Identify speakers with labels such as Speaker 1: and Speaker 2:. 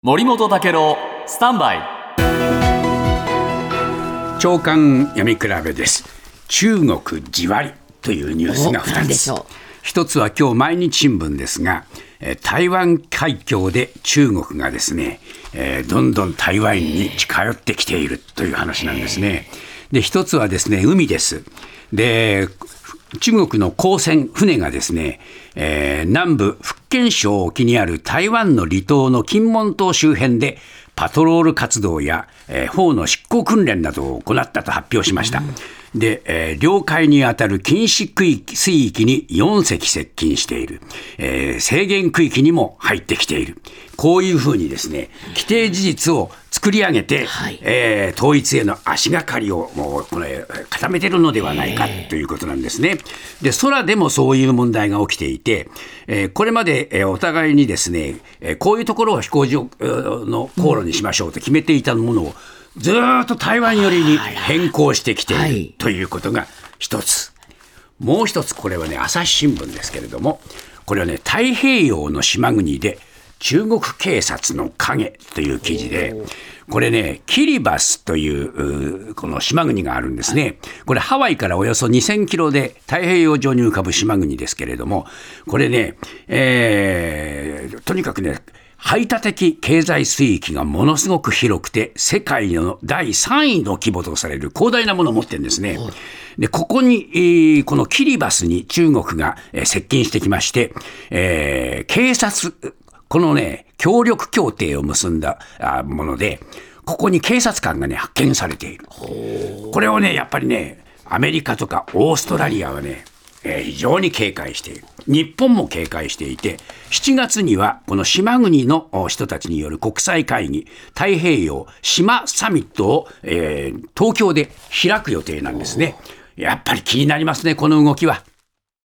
Speaker 1: 森本武郎スタンバイ。
Speaker 2: 長官読み比べです。中国じわりというニュースが
Speaker 3: お何
Speaker 2: 2つ一つは今日毎日新聞ですがえー台湾海峡で中国がですね、えーどんどん台湾に近寄ってきているという話なんですね。で一つはですね海です。で中国の航船、船がですね、えー南部福建省沖にある台湾の離島の金門島周辺でパトロール活動や、えー法の執行訓練などを行ったと発表しました。で、えー領海にあたる禁止区域水域に4隻接近している、えー制限区域にも入ってきている。こういうふうにですね、規定事実を作り上げて、
Speaker 3: はい
Speaker 2: えー統一への足がかりをもうこれ固めてるのではないかということなんですね。で空でもそういう問題が起きていて、えーこれまで、えーお互いにですね、えーこういうところを飛行場えーの航路にしましょうと決めていたものをずーっと台湾寄りに変更してきている、
Speaker 3: はい。
Speaker 2: ということが一つ。もう一つこれはね朝日新聞ですけれどもこれはね太平洋の島国で中国警察の影という記事でこれねキリバスといううこの島国があるんですね。これハワイからおよそ2000キロで太平洋上に浮かぶ島国ですけれどもこれね、えーとにかくね排他的経済水域がものすごく広くて、世界の第3位の規模とされる広大なものを持ってるんですね。で、ここに、えーこのキリバスに中国が、えー接近してきまして、えー警察、このね、協力協定を結んだあもので、ここに警察官がね、発見されている。これをね、やっぱりね、アメリカとかオーストラリアはね、えー非常に警戒している。日本も警戒していて、7月にはこの島国の人たちによる国際会議、太平洋島サミットを、えー東京で開く予定なんですね。やっぱり気になりますね、この動きは。